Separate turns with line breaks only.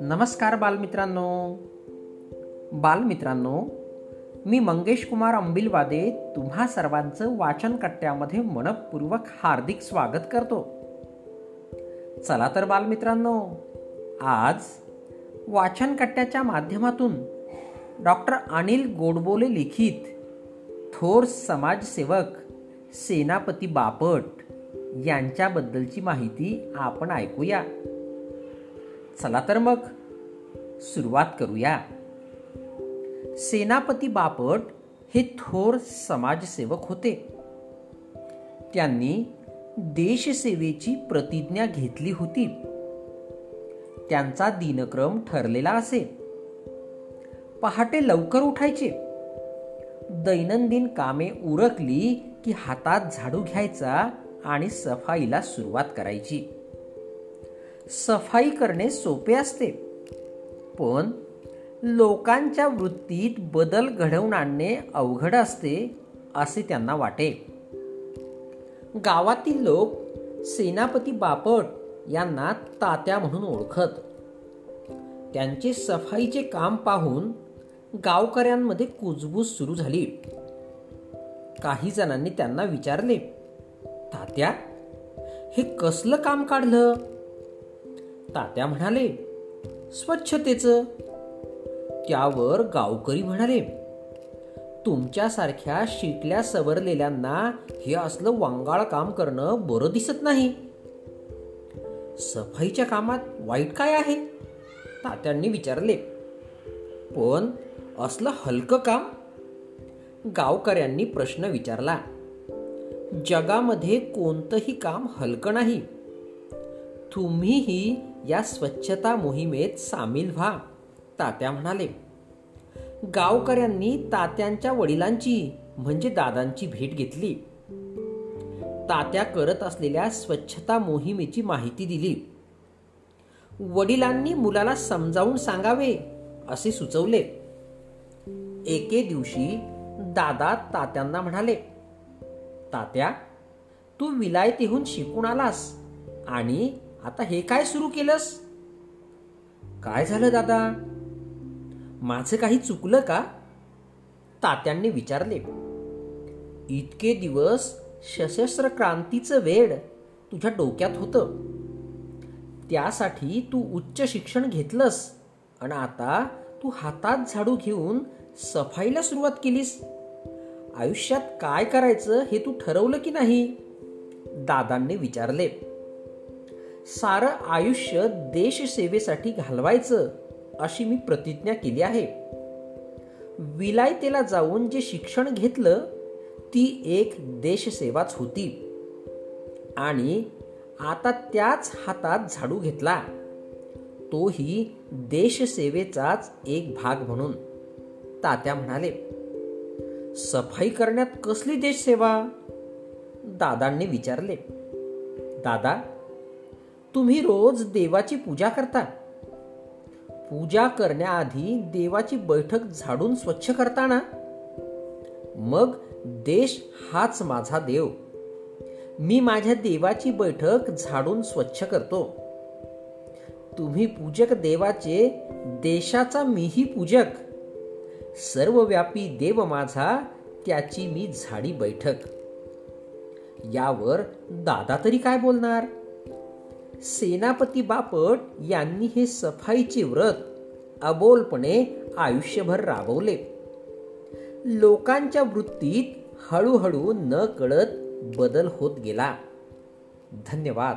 नमस्कार बालमित्रांनो. बालमित्रांनो मी मंगेश कुमार अंबिलवादे तुम्हा सर्वांचं वाचन कट्ट्यामध्ये मनपूर्वक हार्दिक स्वागत करतो. चला तर बालमित्रांनो आज वाचन कट्ट्याच्या माध्यमातून डॉक्टर अनिल गोडबोले लिखित थोर समाजसेवक सेनापती बापट यांच्याबद्दलची माहिती आपण ऐकूया. चला तर मग सुरुवात करूया. सेनापती बापट हे थोर समाजसेवक होते. त्यांनी देशसेवेची प्रतिज्ञा घेतली होती. त्यांचा दिनक्रम ठरलेला असे. पहाटे लवकर उठायचे. दैनंदिन कामे उरकली की हातात झाडू घ्यायचा आणि सफाईला सुरुवात करायची. सफाई करणे सोपे असते पण लोकांच्या वृत्तीत बदल घडवून आणणे अवघड असते असे त्यांना वाटे. गावातील लोक सेनापती बापट यांना तात्या म्हणून ओळखत. त्यांचे सफाईचे काम पाहून गावकऱ्यांमध्ये कुजबूज सुरू झाली. काही जणांनी त्यांना विचारले तात्या हे कसलं काम काढलं? तात्या म्हणाले स्वच्छतेच. त्यावर गावकरी म्हणाले तुमच्यासारख्या शिकल्या सवरलेल्यांना हे असलं वांगाळ काम करणं बरं दिसत नाही. सफाईच्या कामात वाईट काय आहे? तात्यांनी विचारले. पण असलं हलकं काम? गावकऱ्यांनी प्रश्न विचारला. जगामध्ये कोणतंही काम हलकं नाही. तुम्हीही या स्वच्छता मोहिमेत सामील व्हा तात्या म्हणाले. गावकऱ्यांनी तात्यांच्या वडिलांची म्हणजे दादांची भेट घेतली. तात्या करत असलेल्या स्वच्छता मोहिमेची माहिती दिली. वडिलांनी मुलाला समजावून सांगावे असे सुचवले. एके दिवशी दादा तात्यांना म्हणाले तात्या तू विलायतीहून शिकून आलास आणि आता हे काय सुरू केलंस? काय झालं दादा? माझं काही चुकलं का? तात्यांनी विचारले. इतके दिवस सशस्त्र क्रांतीचं वेड तुझ्या डोक्यात होतं. त्यासाठी तू उच्च शिक्षण घेतलंस आणि आता तू हातात झाडू घेऊन सफाईला सुरुवात केलीस. आयुष्यात काय करायचं हे तू ठरवलं की नाही? दादांनी विचारले. सारं आयुष्य देशसेवेसाठी घालवायचं अशी मी प्रतिज्ञा केली आहे. विलायतेला जाऊन जे शिक्षण घेतलं ती एक देशसेवाच होती. आणि आता त्याच हातात झाडू घेतला. तोही देशसेवेचाच एक भाग म्हणून. तात्या म्हणाले सफाई करण्यात कसली देशसेवा दादांनी विचारले. दादा तुम्ही रोज देवाची पूजा करता? पूजा करण्याआधी देवाची बैठक झाडून स्वच्छ करताना मग देश हाच माझा देव. मी माझ्या देवाची बैठक झाडून स्वच्छ करतो. तुम्ही पूजक देवाचे देशाचा मीही पूजक. सर्वव्यापी देव माझा त्याची मी झाडी बैठक. यावर दादा तरी काय बोलणार? सेनापती बापट यांनी हे सफाईचे व्रत अबोलपणे आयुष्यभर राबवले. लोकांच्या वृत्तीत हळूहळू न कळत बदल होत गेला. धन्यवाद.